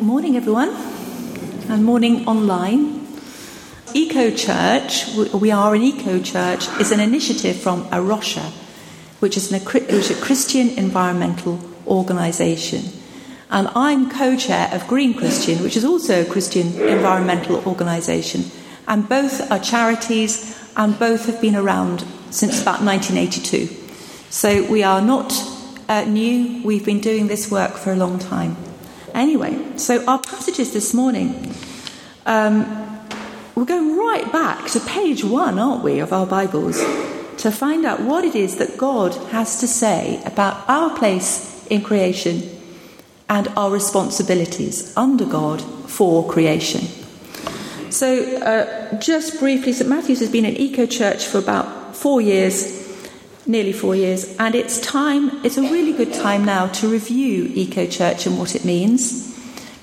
morning, everyone, and morning online. Eco Church, we are an eco church, is an initiative from A Rocha, which is, an, which is a Christian environmental organisation. And I'm co chair of Green Christian, which is also a Christian environmental organisation. And both are charities, and both have been around since about 1982. So we are not uh, new, we've been doing this work for a long time. Anyway, so our passages this morning, um, we're going right back to page one, aren't we, of our Bibles, to find out what it is that God has to say about our place in creation and our responsibilities under God for creation. So, uh, just briefly, St Matthew's has been an eco church for about four years nearly four years, and it's time, it's a really good time now to review Eco Church and what it means.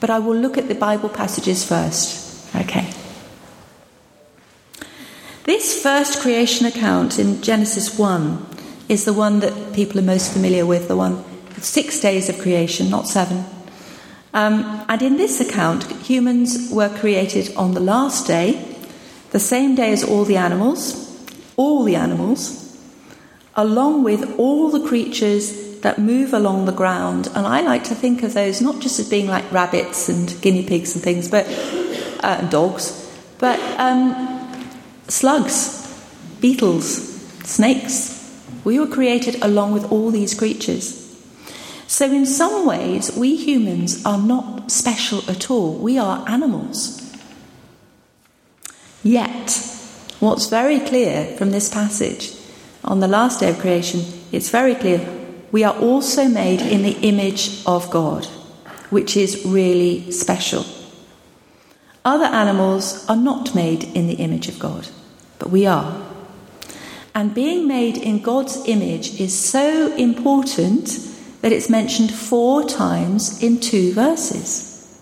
But I will look at the Bible passages first. Okay. This first creation account in Genesis 1 is the one that people are most familiar with, the one six days of creation, not seven. Um, and in this account, humans were created on the last day, the same day as all the animals, all the animals, along with all the creatures that move along the ground. And I like to think of those not just as being like rabbits and guinea pigs and things, but uh, dogs, but um, slugs, beetles, snakes. We were created along with all these creatures. So, in some ways, we humans are not special at all. We are animals. Yet, what's very clear from this passage on the last day of creation, it's very clear we are also made in the image of God, which is really special. Other animals are not made in the image of God, but we are. And being made in God's image is so important that it's mentioned four times in two verses.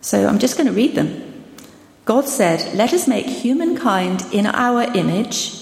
So I'm just going to read them. God said, Let us make humankind in our image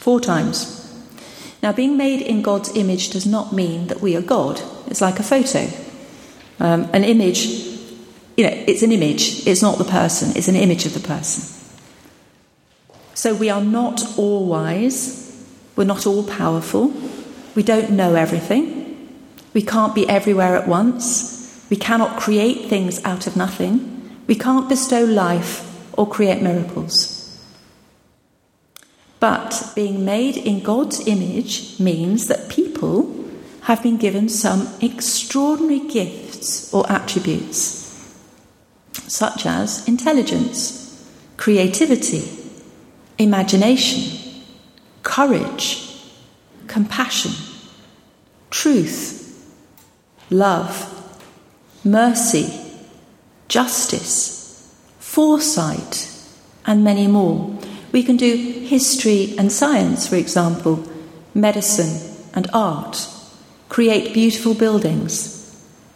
Four times. Now, being made in God's image does not mean that we are God. It's like a photo. Um, an image, you know, it's an image. It's not the person, it's an image of the person. So we are not all wise. We're not all powerful. We don't know everything. We can't be everywhere at once. We cannot create things out of nothing. We can't bestow life or create miracles. But being made in God's image means that people have been given some extraordinary gifts or attributes, such as intelligence, creativity, imagination, courage, compassion, truth, love, mercy, justice, foresight, and many more. We can do history and science, for example, medicine and art, create beautiful buildings,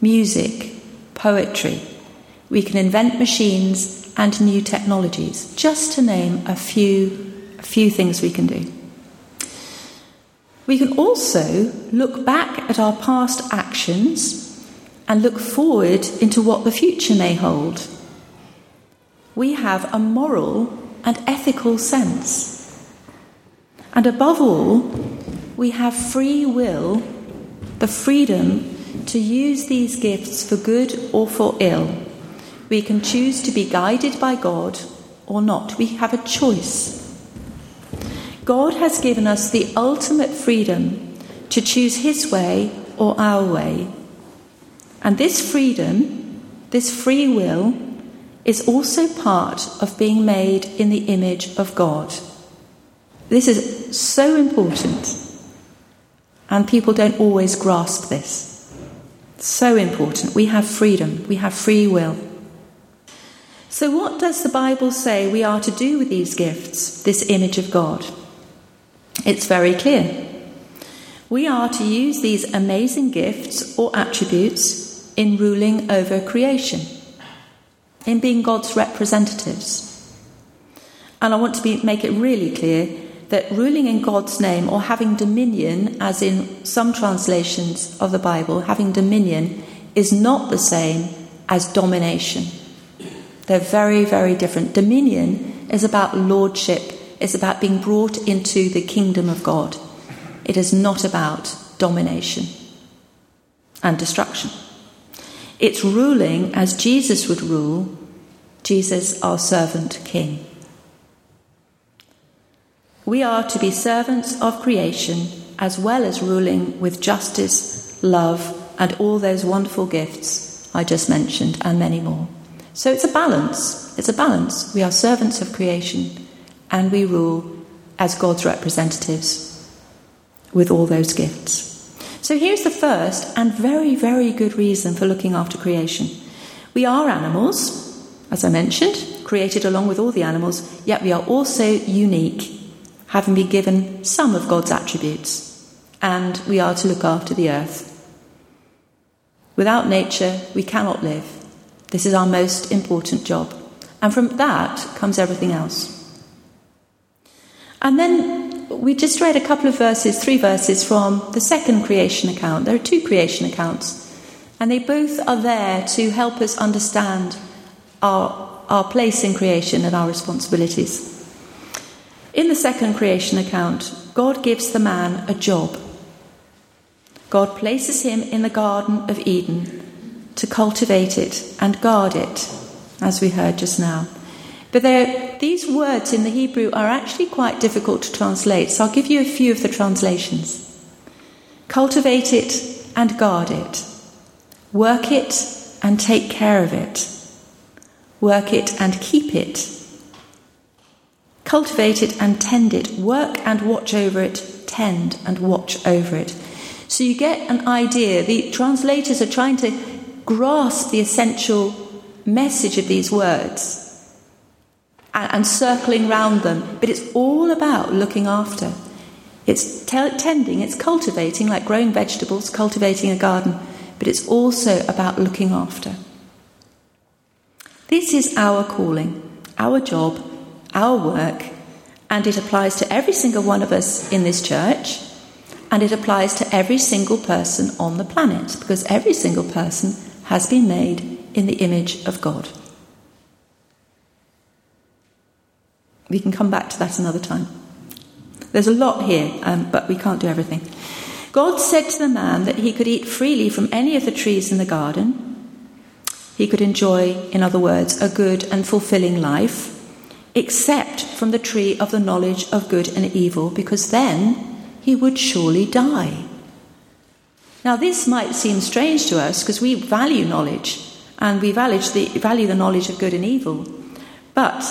music, poetry. We can invent machines and new technologies, just to name a few, a few things we can do. We can also look back at our past actions and look forward into what the future may hold. We have a moral and ethical sense. And above all, we have free will, the freedom to use these gifts for good or for ill. We can choose to be guided by God or not. We have a choice. God has given us the ultimate freedom to choose His way or our way. And this freedom, this free will, is also part of being made in the image of God. This is so important, and people don't always grasp this. So important. We have freedom, we have free will. So, what does the Bible say we are to do with these gifts, this image of God? It's very clear. We are to use these amazing gifts or attributes in ruling over creation, in being God's representatives. And I want to be, make it really clear that ruling in God's name or having dominion, as in some translations of the Bible, having dominion is not the same as domination. They're very, very different. Dominion is about lordship, it's about being brought into the kingdom of God. It is not about domination and destruction. It's ruling as Jesus would rule, Jesus, our servant king. We are to be servants of creation as well as ruling with justice, love, and all those wonderful gifts I just mentioned, and many more. So it's a balance. It's a balance. We are servants of creation and we rule as God's representatives with all those gifts. So here's the first and very, very good reason for looking after creation. We are animals, as I mentioned, created along with all the animals, yet we are also unique, having been given some of God's attributes, and we are to look after the earth. Without nature, we cannot live. This is our most important job. And from that comes everything else. And then we just read a couple of verses, three verses from the second creation account. There are two creation accounts, and they both are there to help us understand our, our place in creation and our responsibilities. In the second creation account, God gives the man a job. God places him in the Garden of Eden to cultivate it and guard it, as we heard just now. But these words in the Hebrew are actually quite difficult to translate, so I'll give you a few of the translations. Cultivate it and guard it. Work it and take care of it. Work it and keep it. Cultivate it and tend it. Work and watch over it. Tend and watch over it. So you get an idea. The translators are trying to grasp the essential message of these words and, and circling round them, but it's all about looking after. It's t- tending, it's cultivating, like growing vegetables, cultivating a garden, but it's also about looking after. This is our calling, our job, our work, and it applies to every single one of us in this church, and it applies to every single person on the planet, because every single person has been made in the image of God. We can come back to that another time. There's a lot here, um, but we can't do everything. God said to the man that he could eat freely from any of the trees in the garden. He could enjoy, in other words, a good and fulfilling life, except from the tree of the knowledge of good and evil, because then he would surely die. Now, this might seem strange to us because we value knowledge and we value the, value the knowledge of good and evil. But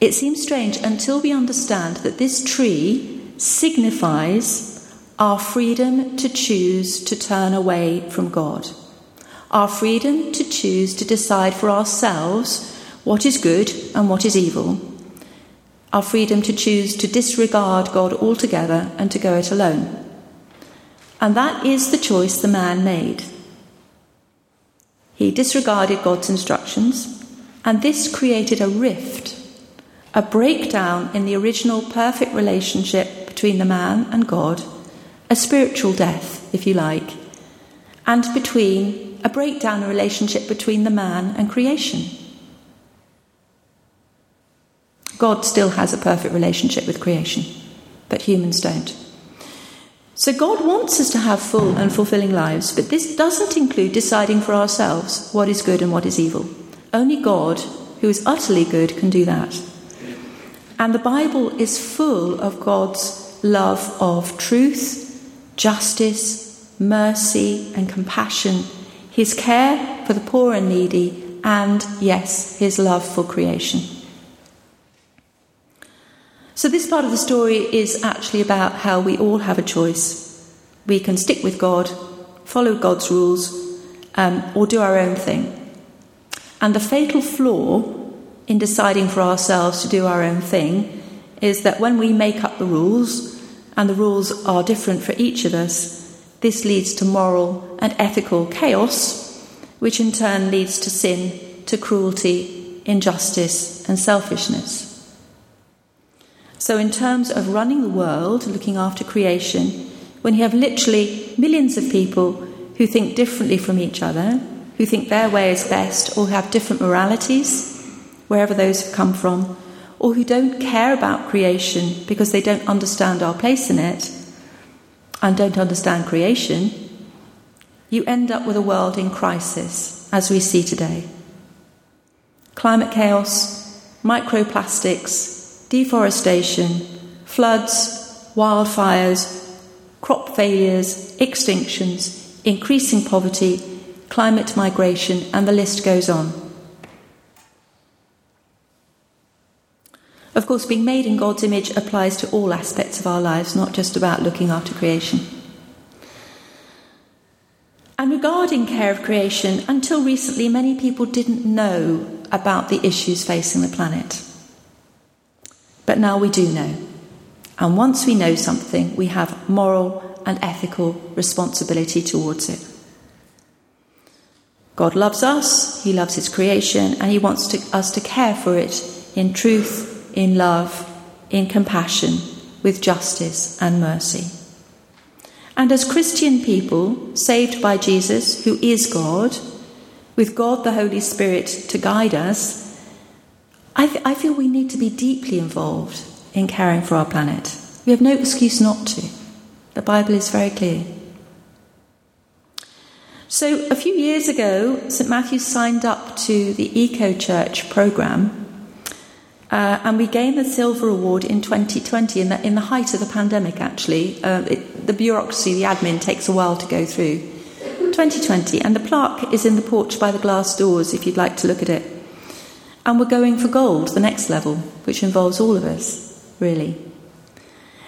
it seems strange until we understand that this tree signifies our freedom to choose to turn away from God, our freedom to choose to decide for ourselves what is good and what is evil, our freedom to choose to disregard God altogether and to go it alone. And that is the choice the man made. He disregarded God's instructions, and this created a rift, a breakdown in the original perfect relationship between the man and God, a spiritual death, if you like, and between a breakdown in relationship between the man and creation. God still has a perfect relationship with creation, but humans don't. So God wants us to have full and fulfilling lives, but this doesn't include deciding for ourselves what is good and what is evil. Only God, who is utterly good, can do that. And the Bible is full of God's love of truth, justice, mercy, and compassion, his care for the poor and needy, and, yes, his love for creation. So, this part of the story is actually about how we all have a choice. We can stick with God follow God's rules, um, or do our own thing. And the fatal flaw in deciding for ourselves to do our own thing is that when we make up the rules, and the rules are different for each of us, this leads to moral and ethical chaos, which in turn leads to sin, to cruelty, injustice, and selfishness. So, in terms of running the world, looking after creation, when you have literally millions of people who think differently from each other, who think their way is best, or have different moralities, wherever those have come from, or who don't care about creation because they don't understand our place in it and don't understand creation, you end up with a world in crisis, as we see today. Climate chaos, microplastics, deforestation, floods, wildfires, crop failures, extinctions, increasing poverty, climate migration, and the list goes on. Of course, being made in God's image applies to all aspects of our lives, not just about looking after creation. And regarding care of creation, until recently, many people didn't know about the issues facing the planet. But now we do know. And once we know something, we have moral and ethical responsibility towards it. God loves us, He loves His creation, and He wants to, us to care for it in truth in love, in compassion, with justice and mercy. And as Christian people, saved by Jesus, who is God, with God the Holy Spirit to guide us, I, th- I feel we need to be deeply involved in caring for our planet. We have no excuse not to. The Bible is very clear. So, a few years ago, St Matthew's signed up to the Eco Church programme uh, and we gained the Silver Award in 2020, in the, in the height of the pandemic, actually. Uh, it, the bureaucracy, the admin, takes a while to go through. 2020, and the plaque is in the porch by the glass doors if you'd like to look at it. And we're going for gold, the next level, which involves all of us, really.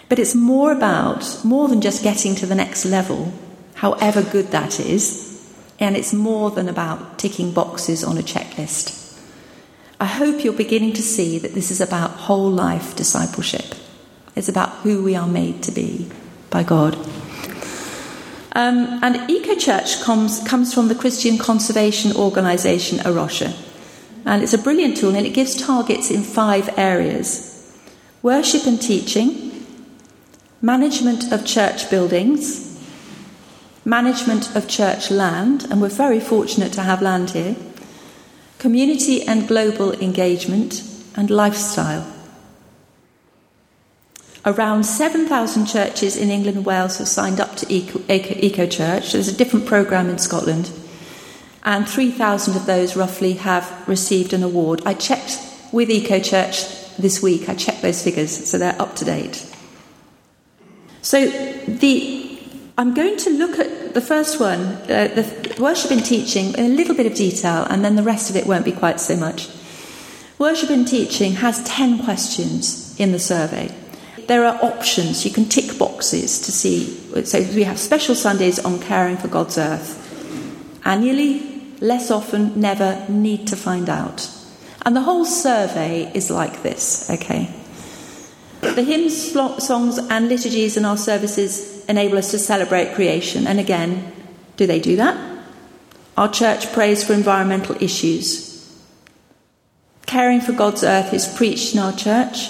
But it's more about, more than just getting to the next level, however good that is, and it's more than about ticking boxes on a checklist. I hope you're beginning to see that this is about whole life discipleship. It's about who we are made to be by God. Um, and Eco Church comes, comes from the Christian conservation organisation A Rocha. And it's a brilliant tool and it gives targets in five areas worship and teaching, management of church buildings, management of church land, and we're very fortunate to have land here community and global engagement, and lifestyle. Around 7,000 churches in England and Wales have signed up to Eco, Eco, Eco Church. There's a different programme in Scotland. And 3,000 of those roughly have received an award. I checked with Eco Church this week, I checked those figures, so they're up to date. So the I'm going to look at the first one, uh, the worship and teaching, in a little bit of detail, and then the rest of it won't be quite so much. Worship and teaching has 10 questions in the survey. There are options, you can tick boxes to see. So we have special Sundays on caring for God's earth. Annually, less often, never, need to find out. And the whole survey is like this, okay? The hymns, songs, and liturgies in our services enable us to celebrate creation. And again, do they do that? Our church prays for environmental issues. Caring for God's earth is preached in our church.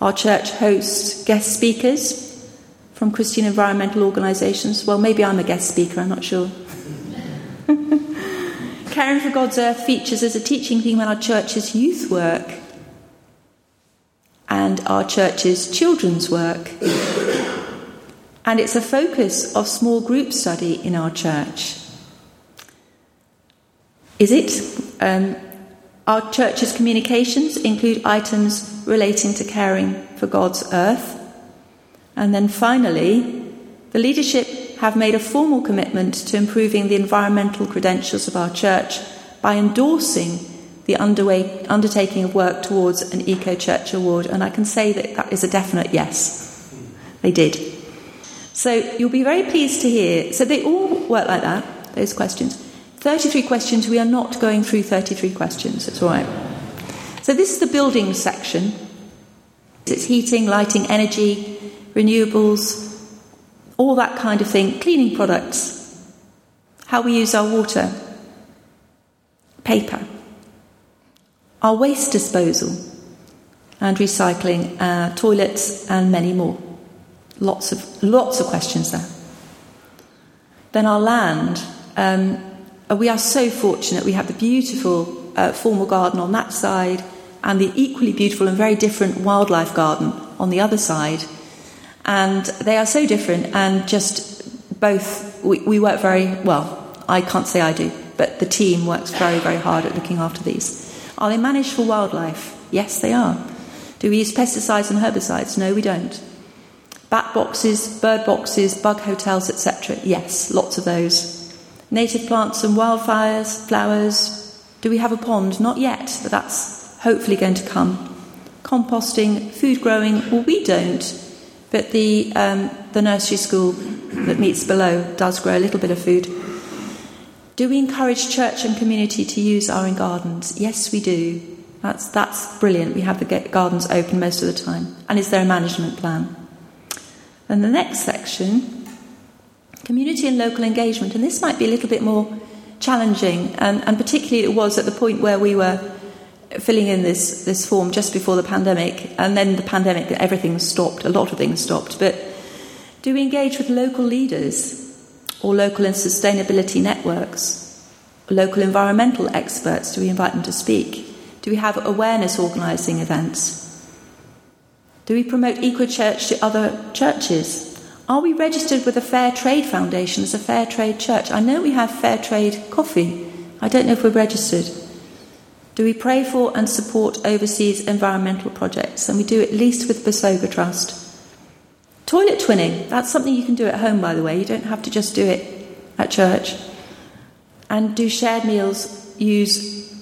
Our church hosts guest speakers from Christian environmental organisations. Well, maybe I'm a guest speaker, I'm not sure. Caring for God's earth features as a teaching theme in our church's youth work and our church's children's work. And it's a focus of small group study in our church. Is it? Um, our church's communications include items relating to caring for God's earth. And then finally, the leadership have made a formal commitment to improving the environmental credentials of our church by endorsing the underway, undertaking of work towards an Eco Church Award. And I can say that that is a definite yes. They did. So you'll be very pleased to hear. So they all work like that, those questions. 33 questions, we are not going through 33 questions, it's all right. So this is the building section. It's heating, lighting, energy, renewables, all that kind of thing, cleaning products, how we use our water, paper, our waste disposal and recycling, uh, toilets, and many more. Lots of, lots of questions there. Then our land. Um, we are so fortunate. We have the beautiful uh, formal garden on that side and the equally beautiful and very different wildlife garden on the other side. And they are so different, and just both, we, we work very well. I can't say I do, but the team works very, very hard at looking after these. Are they managed for wildlife? Yes, they are. Do we use pesticides and herbicides? No, we don't. Bat boxes, bird boxes, bug hotels, etc. Yes, lots of those. Native plants and wildfires, flowers. Do we have a pond? Not yet, but that's hopefully going to come. Composting, food growing, well, we don't, but the, um, the nursery school that meets below does grow a little bit of food. Do we encourage church and community to use our gardens? Yes, we do. That's, that's brilliant. We have the gardens open most of the time. And is there a management plan? And the next section community and local engagement. And this might be a little bit more challenging, and, and particularly it was at the point where we were filling in this, this form just before the pandemic, and then the pandemic, everything stopped, a lot of things stopped. But do we engage with local leaders or local and sustainability networks? Local environmental experts, do we invite them to speak? Do we have awareness organising events? Do we promote Eco Church to other churches? Are we registered with the Fair Trade Foundation as a Fair Trade church? I know we have Fair Trade coffee. I don't know if we're registered. Do we pray for and support overseas environmental projects? And we do at least with Busoga Trust. Toilet twinning, that's something you can do at home, by the way. You don't have to just do it at church. And do shared meals use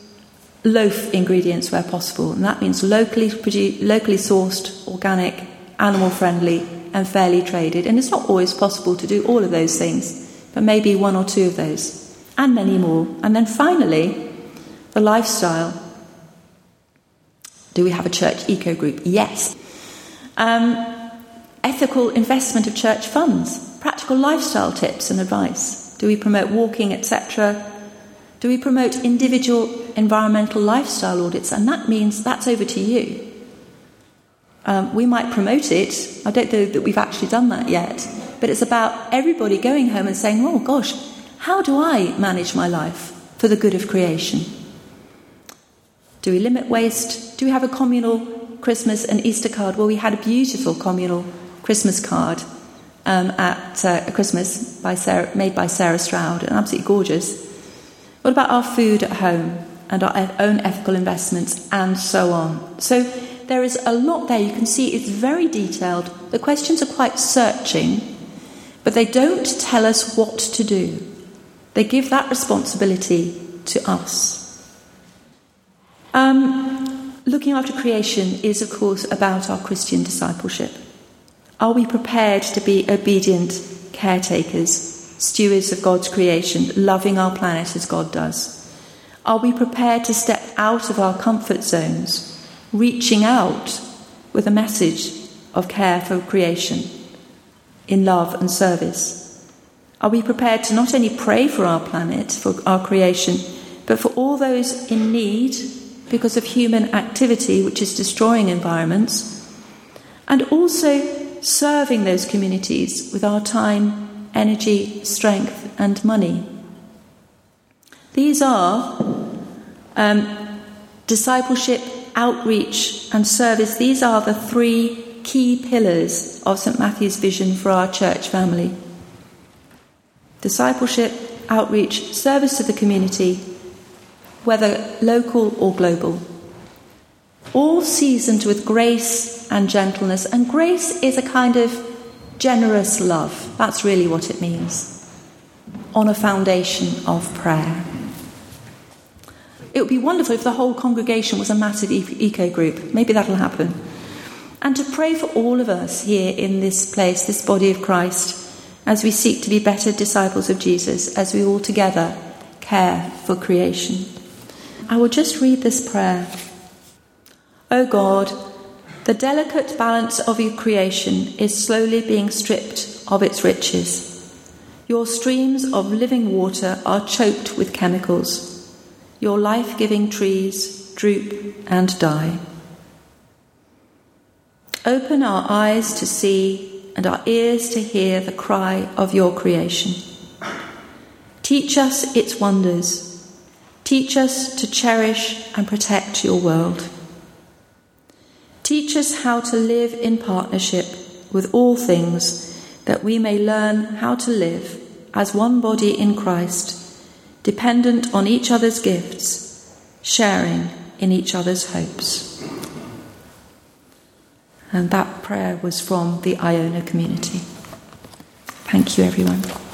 loaf ingredients where possible, and that means locally produced, locally sourced, organic, animal friendly, and fairly traded. And it's not always possible to do all of those things, but maybe one or two of those, and many more. And then finally, lifestyle. Do we have a church eco group? Yes. Um, ethical investment of church funds, practical lifestyle tips and advice. Do we promote walking, etc.? Do we promote individual environmental lifestyle audits? And that means that's over to you. Um, we might promote it. I don't know that we've actually done that yet. But it's about everybody going home and saying, oh gosh, how do I manage my life for the good of creation? Do we limit waste? Do we have a communal Christmas and Easter card? Well, we had a beautiful communal Christmas card um, at uh, Christmas by Sarah, made by Sarah Stroud, and absolutely gorgeous. What about our food at home and our own ethical investments and so on? So there is a lot there. You can see it's very detailed. The questions are quite searching, but they don't tell us what to do. They give that responsibility to us. Um, looking after creation is, of course, about our Christian discipleship. Are we prepared to be obedient caretakers? stewards of God's creation, loving our planet as God does? Are we prepared to step out of our comfort zones, reaching out with a message of care for creation in love and service? Are we prepared to not only pray for our planet, for our creation, but for all those in need because of human activity which is destroying environments, and also serving those communities with our time energy, strength, and money. These are um, discipleship, outreach, and service. These are the three key pillars of St. Matthew's vision for our church family discipleship, outreach, service to the community, whether local or global. All seasoned with grace and gentleness, and grace is a kind of Generous love, that's really what it means. On a foundation of prayer. It would be wonderful if the whole congregation was a massive eco group. Maybe that'll happen. And to pray for all of us here in this place, this body of Christ, as we seek to be better disciples of Jesus, as we all together care for creation. I will just read this prayer. O God, the delicate balance of your creation is slowly being stripped of its riches. Your streams of living water are choked with chemicals. Your life giving trees droop and die. Open our eyes to see and our ears to hear the cry of your creation. Teach us its wonders. Teach us to cherish and protect your world. Teach us how to live in partnership with all things that we may learn how to live as one body in Christ, dependent on each other's gifts, sharing in each other's hopes. And that prayer was from the Iona community. Thank you, everyone.